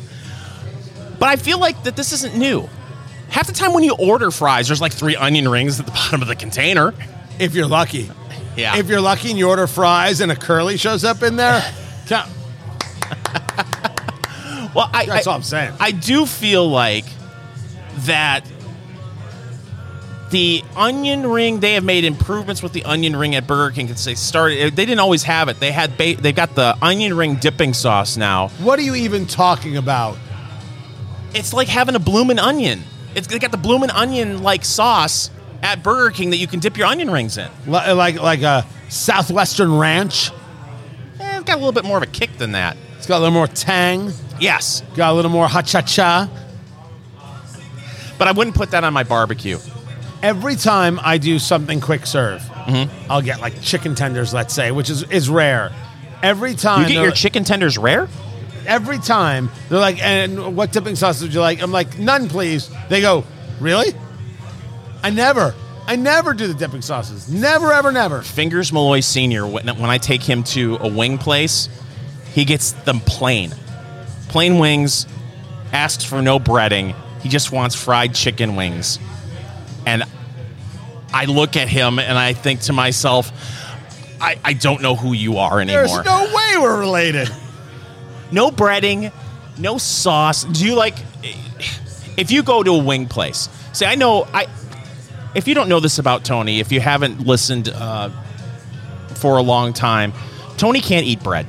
But I feel like that this isn't new. Half the time when you order fries, there's like three onion rings at the bottom of the container. If you're lucky. Yeah. If you're lucky and you order fries and a curly shows up in there, count. well, I, That's I, all I'm saying. I do feel like that the onion ring they have made improvements with the onion ring at Burger King since they started. They didn't always have it. They had ba- they got the onion ring dipping sauce now. What are you even talking about? It's like having a bloomin' onion. It's they got the bloomin' onion like sauce at Burger King that you can dip your onion rings in. Li- Like like a Southwestern ranch. Eh, it's got a little bit more of a kick than that. It's got a little more tang. Yes, Got a little more ha cha cha. but I wouldn't put that on my barbecue. Every time I do something quick serve, Mm-hmm. I'll get like chicken tenders, let's say, which is is rare. Every time You get they're- your chicken tenders rare? every time they're like, and what dipping sauce would you like? I'm like, none, please. They go, really? I never, I never do the dipping sauces. Never, ever, never. Fingers Malloy Sr., when, when I take him to a wing place, he gets them plain. Plain wings, asks for no breading. He just wants fried chicken wings. And I look at him and I think to myself, I, I don't know who you are anymore. There's no way we're related. no breading, no sauce. Do you like if you go to a wing place? See, I know I if you don't know this about Tony, if you haven't listened uh, for a long time, Tony can't eat bread.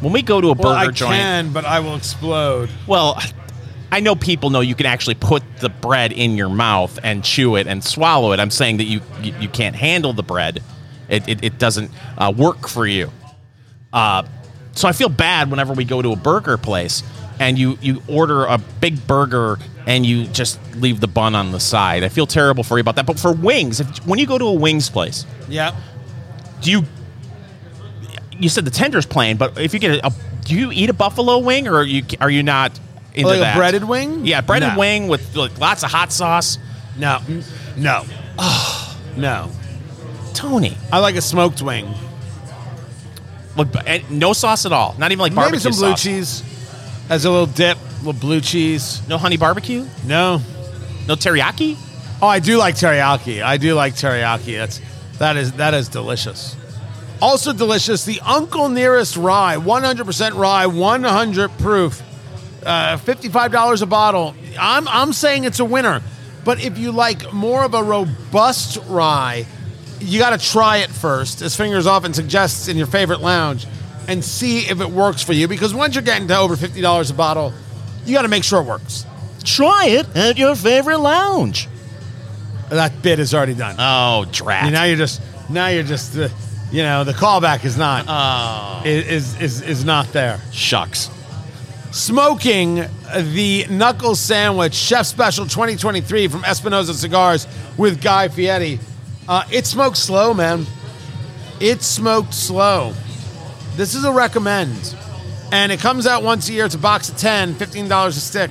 When we go to a Well, burger I joint, can, but I will explode. well, I know people know you can actually put the bread in your mouth and chew it and swallow it. I'm saying that you you, you can't handle the bread. It, it, it doesn't uh, work for you. Uh, so I feel bad whenever we go to a burger place and you you order a big burger and you just leave the bun on the side. I feel terrible for you about that. But for wings, if, when you go to a wings place, yeah, do you you said the tender's plain, but if you get a, a do you eat a buffalo wing or are you are you not into Like that? a breaded wing? Yeah, breaded No. wing with like, lots of hot sauce. No. No. no. Tony, I like a smoked wing. look, no sauce at all. Not even like Maybe barbecue some blue sauce. cheese as a little dip, little blue cheese. No honey barbecue. No. No teriyaki. Oh, I do like teriyaki. I do like teriyaki. That's that is that is delicious. Also delicious, the Uncle Nearest Rye, 100% rye, 100 proof, uh, $55 a bottle. I'm I'm saying it's a winner, but if you like more of a robust rye, you got to try it first, as Fingers often suggests in your favorite lounge, and see if it works for you. Because once you're getting to over $50 a bottle, you got to make sure it works. Try it at your favorite lounge. That bit is already done. Oh, drat. now you're just now you're just uh, you know the callback is not oh, is, is is not there. shucks. Smoking the knuckle sandwich chef special 2023 from Espinosa Cigars with Guy Fieri. Uh, it smoked slow, man. It smoked slow. This is a recommend, and it comes out once a year. It's a box of 10, 15 dollars a stick.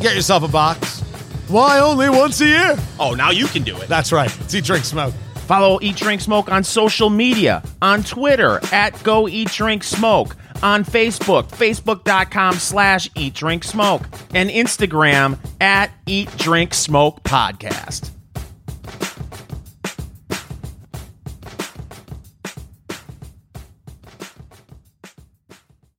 Get yourself a box. Why only once a year? Oh, now you can do it. That's right. It's Eat Drink Smoke. Follow Eat Drink Smoke on social media, on Twitter at Go Eat Drink Smoke, on Facebook, facebook.com slash Eat Drink Smoke, and Instagram at Eat Drink Smoke Podcast.